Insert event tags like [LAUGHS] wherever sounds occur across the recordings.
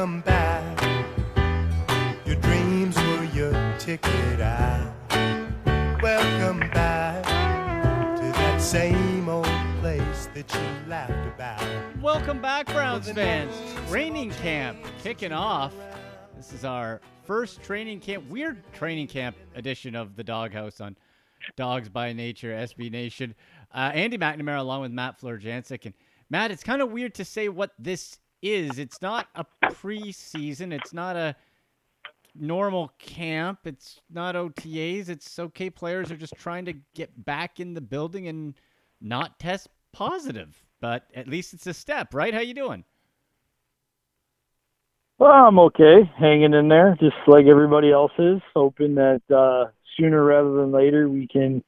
Welcome back. Your dreams were your ticket out. Welcome back to that same old place that you laughed about. Welcome back, Browns fans. Training camp kicking off. This is our first training camp, weird training camp edition of the Doghouse on Dawgs by Nature, SB Nation. Uh, Andy McNamara along with Matt Florjancic. And Matt, it's kind of weird to say what this is. It's not a preseason. It's not a normal camp. It's not OTAs. It's okay. Players are just trying to get back in the building and not test positive. But at least it's a step, right? How you doing? Well, I'm okay, hanging in there, just like everybody else is, hoping that uh, sooner rather than later we can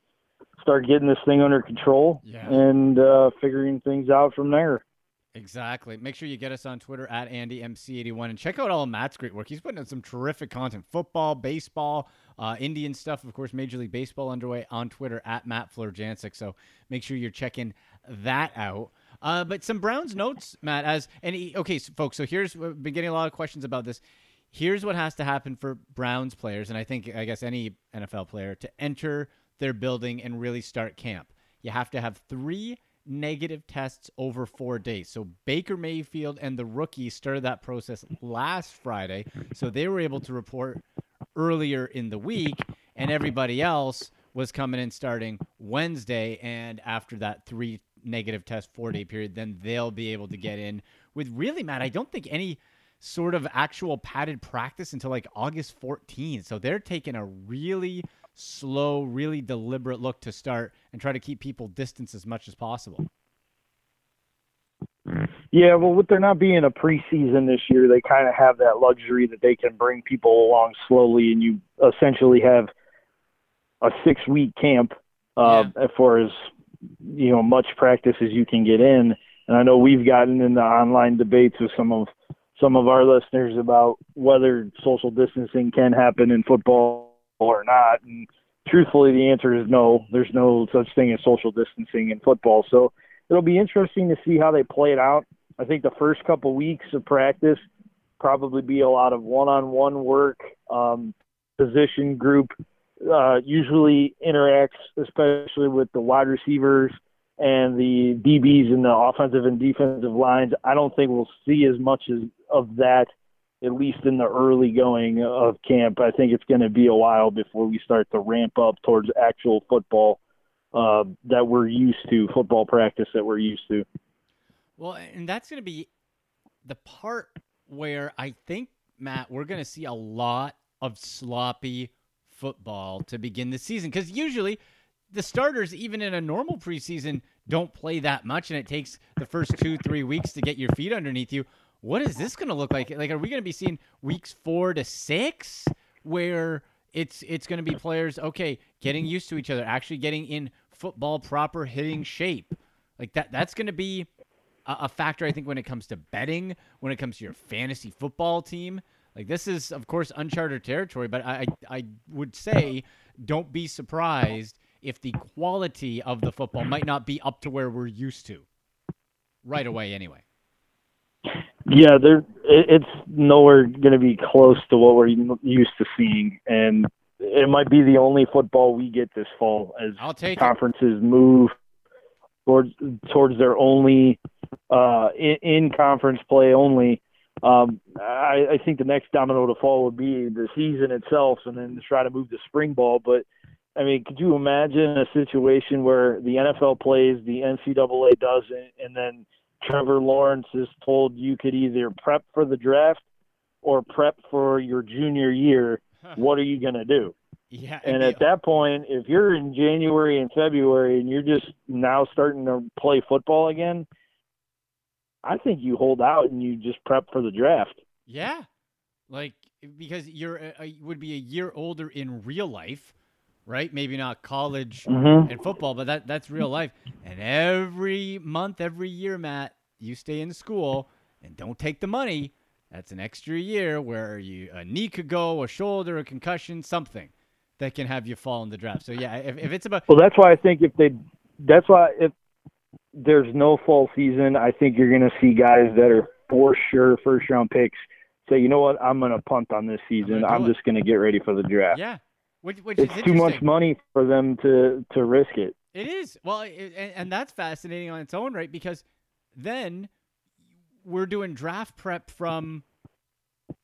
start getting this thing under control Yeah. and uh, figuring things out from there. Exactly. Make sure you get us on Twitter at AndyMC81 and check out all Matt's great work. He's putting out some terrific content football, baseball, uh, Indian stuff. Of course, Major League Baseball underway on Twitter at Matt Florjancic. So make sure you're checking that out. Uh, but some Browns notes, Matt, as he, okay, so folks. So here's we've been getting a lot of questions about this. Here's what has to happen for Browns players, and I think I guess any NFL player to enter their building and really start camp. You have to have three negative tests over four days. So Baker Mayfield and the rookie started that process last Friday. So they were able to report earlier in the week, and everybody else was coming in starting Wednesday. And after that three negative test four day period, then they'll be able to get in with really, Matt, I don't think any sort of actual padded practice until like August 14th. So they're taking a really slow, really deliberate look to start and try to keep people distance as much as possible. Yeah, well, with there not being a preseason this year, they kind of have that luxury that they can bring people along slowly, and you essentially have a six-week camp uh, as far as you know much practice as you can get in. And I know we've gotten into online debates with some of some of our listeners about whether social distancing can happen in football or not. And truthfully, the answer is no. There's no such thing as social distancing in football. So it'll be interesting to see how they play it out. I think the first couple weeks of practice probably be a lot of one-on-one work, um, position group uh, usually interacts, especially with the wide receivers and the DBs and the offensive and defensive lines. I don't think we'll see as much as of that, at least in the early going of camp. I think it's going to be a while before we start to ramp up towards actual football uh, that we're used to, football practice that we're used to. Well, and that's going to be the part where I think, Matt, we're going to see a lot of sloppy football to begin the season. Because usually the starters, even in a normal preseason, don't play that much, and it takes the first two, three weeks to get your feet underneath you. What is this going to look like? Like, are we going to be seeing weeks four to six where it's it's going to be players okay getting used to each other, actually getting in football proper hitting shape? Like that. That's going to be a, a factor, I think, when it comes to betting, when it comes to your fantasy football team. Like this is, of course, uncharted territory, but I, I, I would say don't be surprised if the quality of the football might not be up to where we're used to right away, anyway. Yeah, there it, it's nowhere going to be close to what we're used to seeing, and it might be the only football we get this fall as I'll take it. conferences move towards towards their only uh, in, in conference play only. Um, I, I think the next domino to fall would be the season itself, and then try to move to spring ball. But I mean, could you imagine a situation where the NFL plays, the NCAA doesn't, and then Trevor Lawrence is told you could either prep for the draft or prep for your junior year? What are you going to do? Yeah, And at that point, if you're in January and February and you're just now starting to play football again, I think you hold out and you just prep for the draft. Yeah, like because you're uh, uh, a, a, would be a year older in real life, right? Maybe not college Mhm. and football, but that that's real life. And every month, every year, Matt, you stay in school and don't take the money. That's an extra year where you a knee could go, a shoulder, a concussion, something that can have you fall in the draft. So yeah, if, if it's about Well, that's why I think if they, that's why if there's no fall season, I think you're going to see guys that are for sure first round picks say, you know what, I'm going to punt on this season. gonna I'm just going to get ready for the draft. Yeah, which which it's is too much money for them to to risk it. It is. Well, it, and, and that's fascinating on its own, right? Because then we're doing draft prep from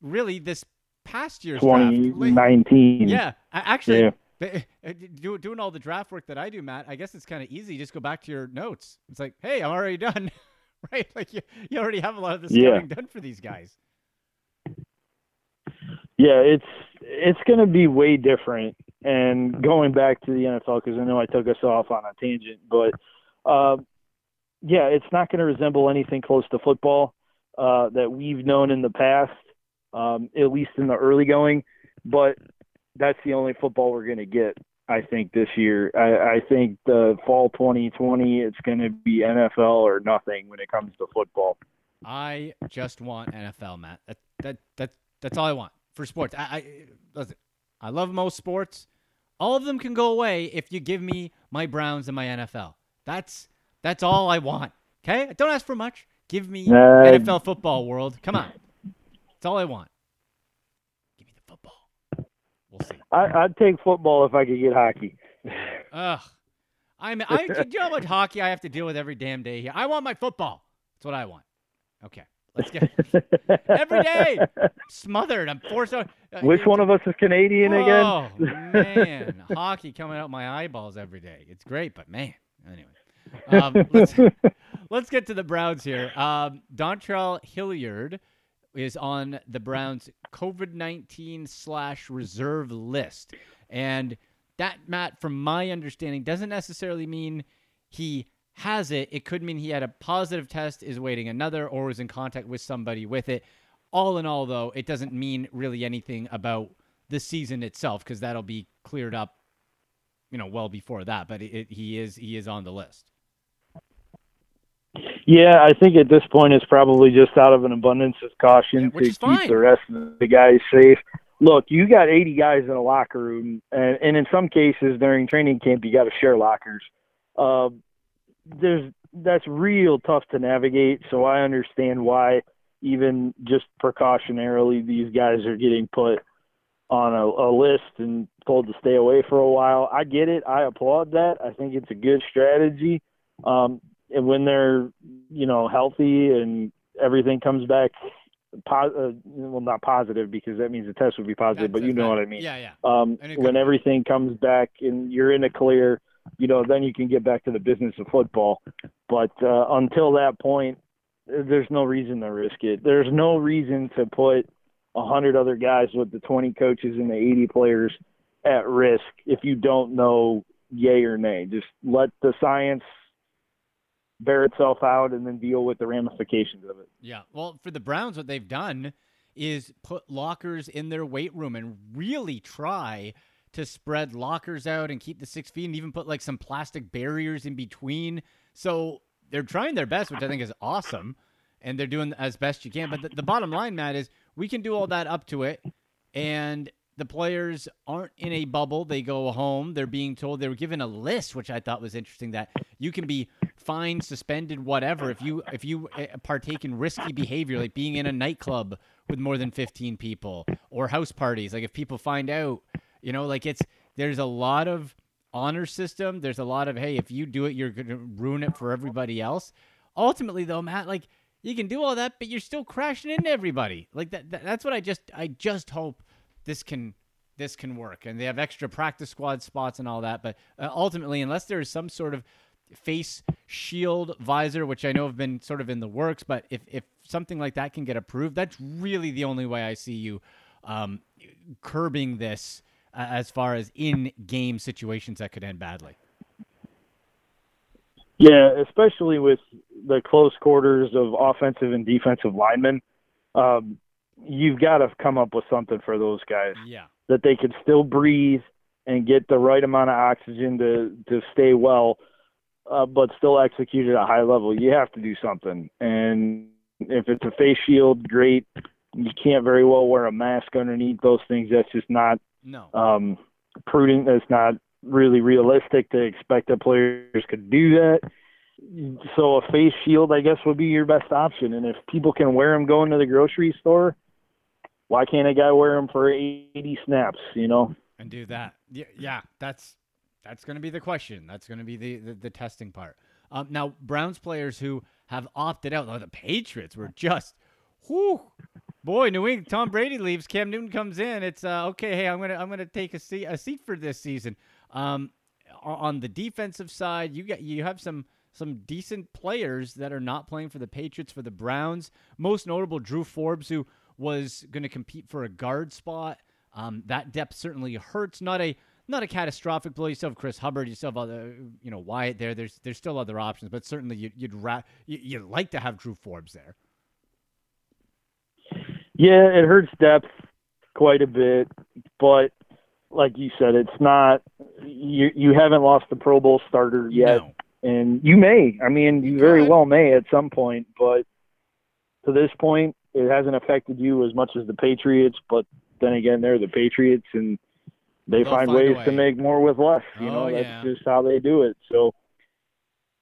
really this past year's draft. 2019. Yeah, actually, Yeah. uh, do, doing all the draft work that I do, Matt. I guess it's kind of easy. Just go back to your notes. It's like, hey, I'm already [LAUGHS] done, right? Like you, you already have a lot of this Yeah. done for these guys. Yeah, it's it's going to be way different. And going back to the NFL, because I know I took us off on a tangent, but uh, yeah, it's not going to resemble anything close to football uh, that we've known in the past, um, at least in the early going. But that's the only football we're going to get, I think, this year. I, I think the fall 2020, it's going to be NFL or nothing when it comes to football. I just want NFL, Matt. That that that that's all I want for sports. I, I listen. I love most sports. All of them can go away if you give me my Browns and my NFL. That's that's all I want. Okay, don't ask for much. Give me Uh, NFL football world. Come on, that's all I want. Give me the football. We'll see. I, I'd take football if I could get hockey. Ugh. I'm. I. Do you know how much [LAUGHS] hockey I have to deal with every damn day here? I want my football. That's what I want. Okay, let's get every day smothered. I'm forced out. uh, Which one of us is Canadian again? Oh man, [LAUGHS] hockey coming out my eyeballs every day. It's great, but man. Anyway, um, let's [LAUGHS] let's get to the Browns here. Um, Dontrell Hilliard is on the Browns COVID nineteen slash reserve list, and that Matt, from my understanding, doesn't necessarily mean he has it. It could mean he had a positive test, is waiting another, or was in contact with somebody with it. All in all, though, it doesn't mean really anything about the season itself because that'll be cleared up, you know, well before that. But it, it, he is he is on the list. Yeah, I think at this point it's probably just out of an abundance of caution Yeah, to keep fine. the rest of the guys safe. Look, you got 80 guys in a locker room, and, and in some cases during training camp, you got to share lockers. Uh, there's that's real tough to navigate. So I understand why, even just precautionarily, these guys are getting put on a, a list and told to stay away for a while. I get it. I applaud that. I think it's a good strategy. Um, and when they're you know healthy and everything comes back po- uh, well not positive because that means the test would be positive but you know what i mean Yeah, yeah. um, when everything comes back and you're in the clear you know then you can get back to the business of football but uh, until that point there's no reason to risk it there's no reason to put a hundred other guys with the 20 coaches and the 80 players at risk if you don't know yay or nay just let the science bear itself out and then deal with the ramifications of it. Yeah. Well, for the Browns, what they've done is put lockers in their weight room and really try to spread lockers out and keep the six feet and even put like some plastic barriers in between. So they're trying their best, which I think is awesome. And they're doing as best you can. But the, the bottom line, Matt, is we can do all that up to it. And the players aren't in a bubble. They go home. They're being told they were given a list, which I thought was interesting that you can be fined, suspended, whatever if you if you uh, partake in risky behavior like being in a nightclub with more than 15 people or house parties. Like if people find out, you know, like it's there's a lot of honor system. There's a lot of hey, if you do it, you're gonna ruin it for everybody else. Ultimately, though, Matt, like you can do all that, but you're still crashing into everybody. Like that, that that's what I just I just hope this can this can work and they have extra practice squad spots and all that but uh, ultimately unless there is some sort of face shield visor which i know have been sort of in the works but if, if something like that can get approved that's really the only way i see you um, curbing this uh, as far as in game situations that could end badly Yeah, especially with the close quarters of offensive and defensive linemen, um, you've got to come up with something for those guys yeah that they can still breathe and get the right amount of oxygen to to stay well, uh, but still execute at a high level. You have to do something, and if it's a face shield, great. You can't very well wear a mask underneath those things. That's just not no um, prudent. That's not really realistic to expect that players could do that. So a face shield, I guess, would be your best option. And if people can wear them going to the grocery store, why can't a guy wear them for 80 snaps? You know, and do that. Yeah, yeah that's that's going to be the question. That's going to be the, the, the testing part. Um, now, Browns players who have opted out, oh, the Patriots were just, whoo, boy, New England. Tom Brady leaves, Cam Newton comes in. It's uh, okay. Hey, I'm gonna I'm gonna take a seat a seat for this season. Um, on the defensive side, you get you have some some decent players that are not playing for the Patriots, for the Browns. Most notable, Drew Forbes, who was going to compete for a guard spot. Um, that depth certainly hurts. Not a not a catastrophic blow. You still have Chris Hubbard. You still have other, you know, Wyatt there. There's there's still other options, but certainly you'd you'd, ra- you'd like to have Drew Forbes there. Yeah, it hurts depth quite a bit, but like you said, it's not you. You haven't lost the Pro Bowl starter yet, no. and you may. I mean, you very well may at some point, but to this point, it hasn't affected you as much as the Patriots. But then again, they're the Patriots, and they They'll find find ways way. to make more with less. You Oh, know, that's yeah. just how they do it. So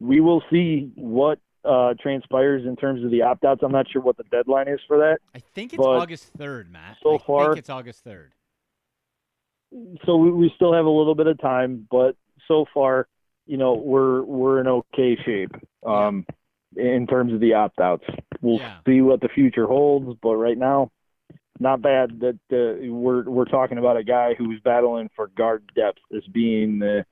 we will see what uh, transpires in terms of the opt outs. I'm not sure what the deadline is for that. I think it's August third, Matt. so I far- think it's August third. So we, we still have a little bit of time, but so far, you know, we're we're in okay shape um, in terms of the opt outs. We'll Yeah. see what the future holds, but right now, not bad that uh, we're we're talking about a guy who's battling for guard depth as being the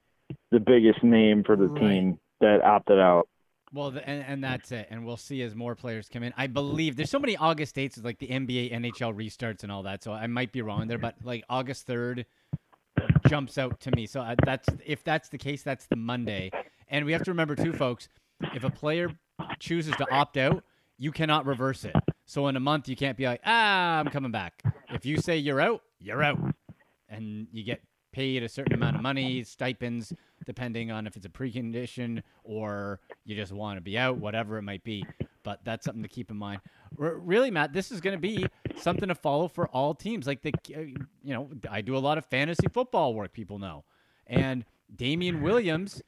the biggest name for the Right. team that opted out. Well, the, and, and that's it. And we'll see as more players come in. I believe there's so many August dates with like the NBA, NHL restarts and all that. So I might be wrong there, but like August 3rd jumps out to me. So I, that's if that's the case, that's the Monday. And we have to remember too, folks, if a player chooses to opt out, you cannot reverse it. So in a month, you can't be like, ah, I'm coming back. If you say you're out, you're out, and you get paid a certain amount of money, stipends, depending on if it's a precondition or you just want to be out, whatever it might be. But that's something to keep in mind. R- really, Matt, this is going to be something to follow for all teams. Like the, uh, you know, I do a lot of fantasy football work. People know, and Damien Williams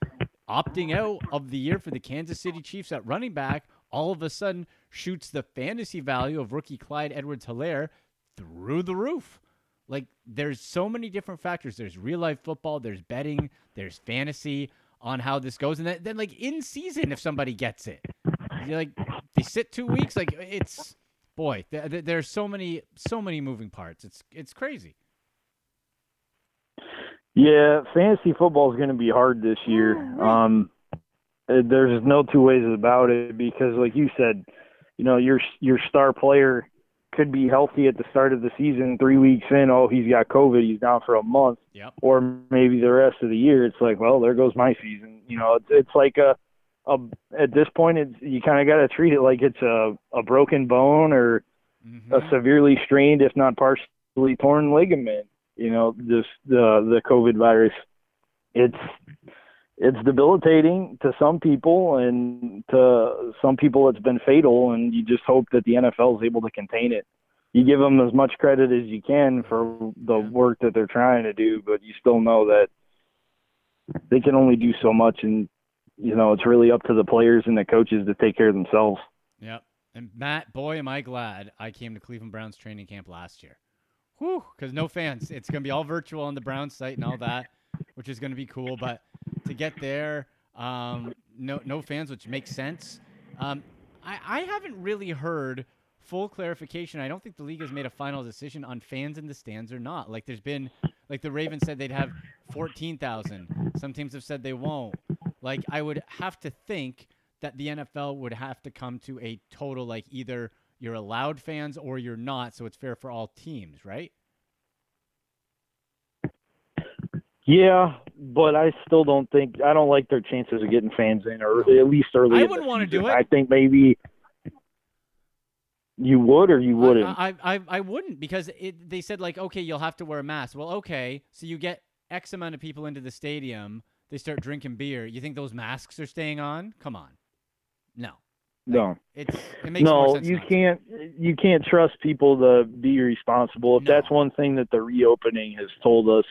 opting out of the year for the Kansas City Chiefs at running back all of a sudden shoots the fantasy value of rookie Clyde Edwards-Helaire through the roof. Like there's so many different factors. There's real life football, there's betting, there's fantasy on how this goes. And then, then like in season if somebody gets it. You're like they sit 2 weeks like it's boy, th- th- there's so many so many moving parts. It's it's crazy. Yeah, fantasy football is going to be hard this year. Um, uh, there's no two ways about it because, like you said, you know your your star player could be healthy at the start of the season. Three weeks in, oh, he's got COVID. He's down for a month, Yep. or maybe the rest of the year. It's like, well, there goes my season. You know, it's it's like a, a at this point, it's you kind of got to treat it like it's a a broken bone or Mhm. a severely strained, if not partially torn ligament. You know, this the the COVID virus. It's it's debilitating to some people, and to some people, it's been fatal. And you just hope that the NFL is able to contain it. You give them as much credit as you can for the work that they're trying to do, but you still know that they can only do so much, and you know it's really up to the players and the coaches to take care of themselves. Yep. And Matt, boy, am I glad I came to Cleveland Browns training camp last year. Whew, because no fans. It's going to be all virtual on the Browns site and all that, which is going to be cool. But to get there, um, no no fans, which makes sense. Um, I, I haven't really heard full clarification. I don't think the league has made a final decision on fans in the stands or not. Like there's been, like the Ravens said they'd have 14,000. Some teams have said they won't. Like I would have to think that the NFL would have to come to a total like either you're allowed fans or you're not, so it's fair for all teams, right? Yeah, but I still don't think I don't like their chances of getting fans in, or at least early. I wouldn't wanna do it. I think maybe you would or you wouldn't. I, I, I, I wouldn't because it, they said like, okay, you'll have to wear a mask. Well, okay, so you get X amount of people into the stadium, they start drinking beer. You think those masks are staying on? Come on, no. no, It's it no, sense. you not can't. You can't trust people to be responsible. If No. that's one thing that the reopening has told us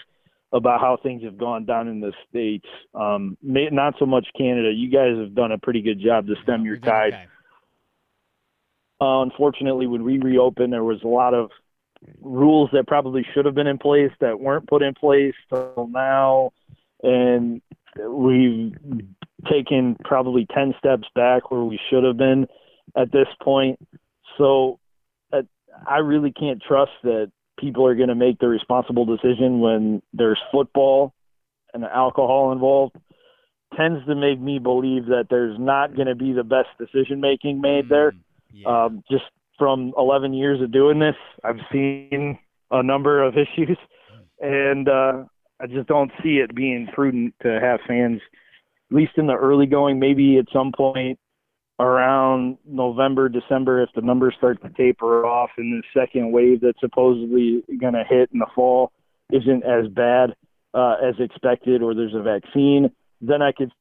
about how things have gone down in the states, um, may, not so much Canada. You guys have done a pretty good job to stem your tide. okay. Uh, unfortunately, when we reopened, there was a lot of rules that probably should have been in place that weren't put in place till now, and we've taken probably ten steps back where we should have been at this point. So uh, I really can't trust that people are going to make the responsible decision when there's football and alcohol involved tends to make me believe that there's not going to be the best decision making made there. Mm, yeah. Um, just from 11 years of doing this, I've seen a number of issues, and uh, I just don't see it being prudent to have fans, at least in the early going, maybe at some point around November, December, if the numbers start to taper off and the second wave that's supposedly going to hit in the fall isn't as bad uh, as expected, or there's a vaccine, then I could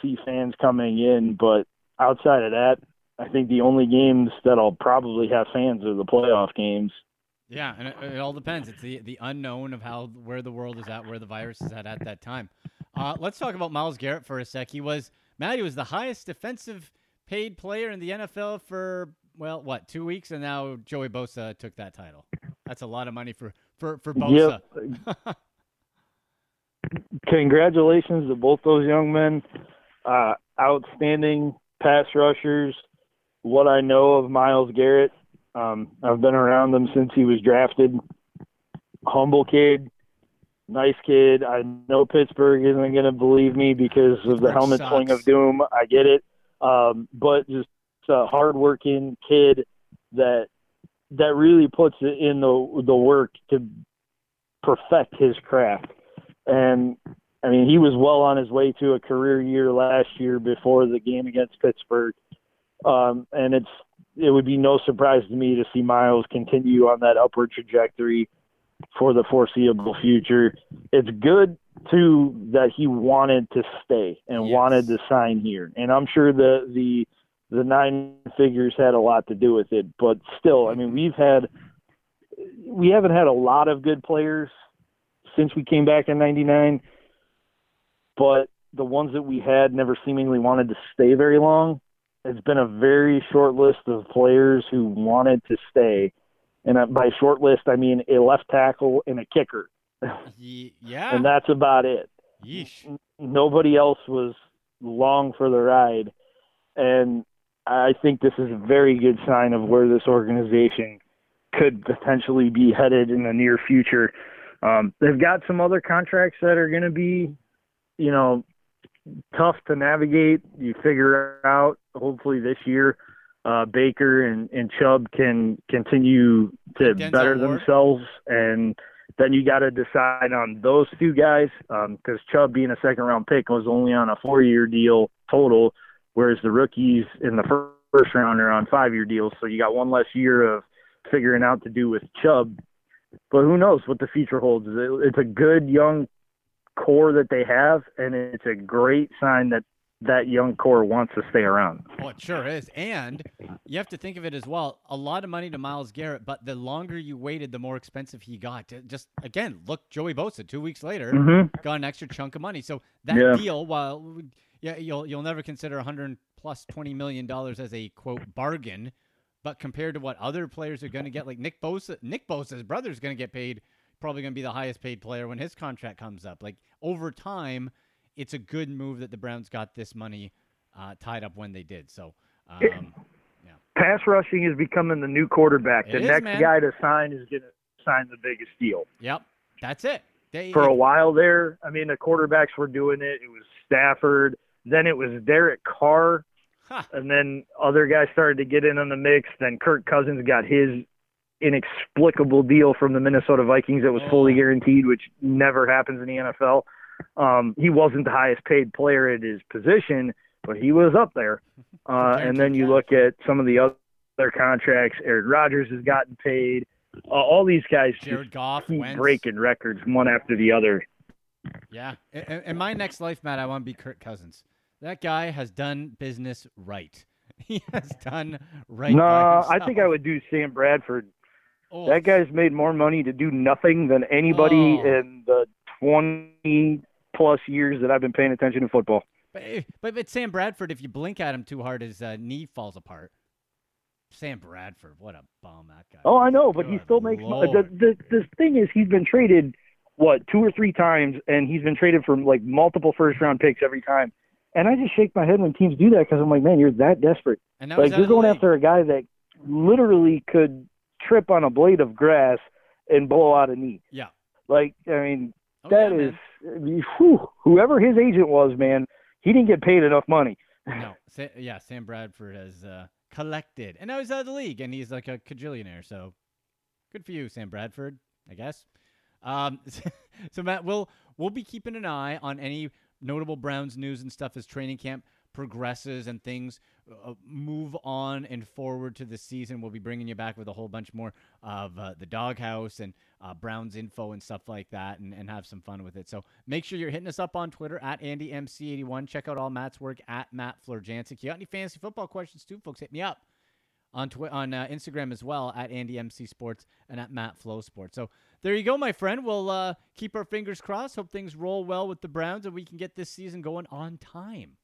see fans coming in. But outside of that, I think the only games that I'll probably have fans are the playoff games. Yeah, and it, it all depends. It's the the unknown of how where the world is at, where the virus is at at that time. Uh, let's talk about Myles Garrett for a sec. He was Matt. He was the highest defensive paid player in the NFL for well, what two weeks, and now Joey Bosa took that title. That's a lot of money for for for Bosa. Yep. [LAUGHS] Congratulations to both those young men. Uh, outstanding pass rushers. What I know of Myles Garrett, um, I've been around him since he was drafted. Humble kid, nice kid. I know Pittsburgh isn't going to believe me because of the helmet sucks. swing of doom. I get it, um, but just a hardworking kid that that really puts in the the work to perfect his craft. And I mean, he was well on his way to a career year last year before the game against Pittsburgh. Um, and it's it would be no surprise to me to see Myles continue on that upward trajectory for the foreseeable future. It's good too that he wanted to stay and Yes. wanted to sign here. And I'm sure the the the nine figures had a lot to do with it, but still, I mean, we've had we haven't had a lot of good players since we came back in 99, but the ones that we had never seemingly wanted to stay very long. It's been a very short list of players who wanted to stay. And by short list, I mean a left tackle and a kicker. Ye- yeah. And that's about it. Yeesh. Nobody else was long for the ride. And I think this is a very good sign of where this organization could potentially be headed in the near future. Um, they've got some other contracts that are going to be, you know, tough to navigate. You figure out hopefully this year, uh, Baker and, and Chubb can continue to Denzel better Ward. themselves, and then you got to decide on those two guys um, because Chubb being a second round pick was only on a four year deal total, whereas the rookies in the first round are on five year deals. So you got one less year of figuring out to do with Chubb. But who knows what the future holds? It- It's a good young core that they have, and it's a great sign that that young core wants to stay around. Oh, it sure is. And you have to think of it as well. A lot of money to Myles Garrett, but the longer you waited, the more expensive he got. Just again, look, Joey Bosa. Two weeks later, Mm-hmm. got an extra chunk of money. So that Yeah. deal, while yeah, you'll you'll never consider 100 plus 20 million dollars as a quote bargain, but compared to what other players are going to get, like Nick Bosa, Nick Bosa's brother's going to get paid, probably going to be the highest paid player when his contract comes up. Like over time, it's a good move that the Browns got this money uh, tied up when they did. So. Um, Pass rushing is becoming the new quarterback. It the is, next man. guy to sign is going to sign the biggest deal. Yep, that's it. They, For a while there, I mean, the quarterbacks were doing it. It was Stafford, then it was Derek Carr, Ha. and then other guys started to get in on the mix. Then Kirk Cousins got his inexplicable deal from the Minnesota Vikings that was fully Oh. guaranteed, which never happens in the NFL. Um, he wasn't the highest paid player at his position, but he was up there. [LAUGHS] Uh, and then you look at some of the other contracts. Aaron Rodgers has gotten paid. Uh, all these guys Jared just Goff, keep Wentz. breaking records one after the other. Yeah. In, in- in my next life, Matt, I want to be Kirk Cousins. That guy has done business right. [LAUGHS] He has done right. no, I think I would do Sam Bradford. Oh, That guy's made more money to do nothing than anybody Oh. in the 20 plus years that I've been paying attention to football. But, but but Sam Bradford, if you blink at him too hard, his uh, knee falls apart. Sam Bradford, what a bum that guy. Oh, I know, but he still makes money. The, the the thing is, he's been traded what two or three times, and he's been traded for like multiple first round picks every time. And I just shake my head when teams do that because I'm like, man, you're that desperate. and now Like you're going league. after a guy that literally could trip on a blade of grass and blow out a knee. Yeah. Like I mean, Oh, that yeah, is man. I mean, whew, whoever his agent was, man. He didn't get paid enough money. [LAUGHS] no. Sa- yeah, Sam Bradford has uh, collected, and now he's out of the league, and he's like a cajillionaire. So good for you, Sam Bradford. I guess. Um, [LAUGHS] so Matt, we'll we'll be keeping an eye on any notable Browns news and stuff as training camp progresses and things uh, move on and forward to the season. We'll be bringing you back with a whole bunch more of uh, the doghouse and uh, Browns info and stuff like that, and, and have some fun with it. So make sure you're hitting us up on Twitter at AndyMC81. Check out all Matt's work at Matt Florjancic. You got any fantasy football questions too, folks? Hit me up on twi- on uh, Instagram as well at AndyMC Sports and at Matt Flow Sports. So there you go, my friend. We'll uh, keep our fingers crossed. Hope things roll well with the Browns and we can get this season going on time.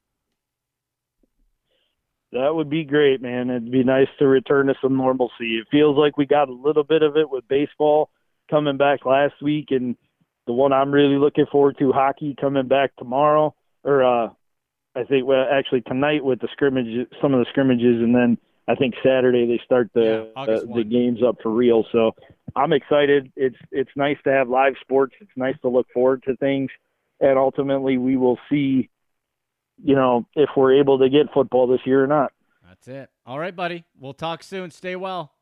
That would be great, man. It'd be nice to return to some normalcy. It feels like we got a little bit of it with baseball coming back last week, and the one I'm really looking forward to, hockey, coming back tomorrow, or uh, I think well, actually tonight with the scrimmage, some of the scrimmages, and then I think Saturday they start the Yeah, uh, the games up for real. So I'm excited. It's it's nice to have live sports. It's nice to look forward to things, and ultimately we will see you know, if we're able to get football this year or not. That's it. All right, buddy. We'll talk soon. Stay well.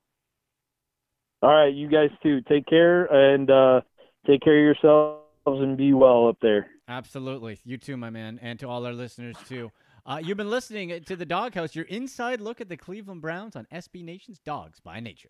All right, you guys too. Take care and uh, take care of yourselves and be well up there. Absolutely. You too, my man, and to all our listeners too. Uh, you've been listening to the Doghouse, your inside look at the Cleveland Browns on SB Nation's Dawgs by Nature.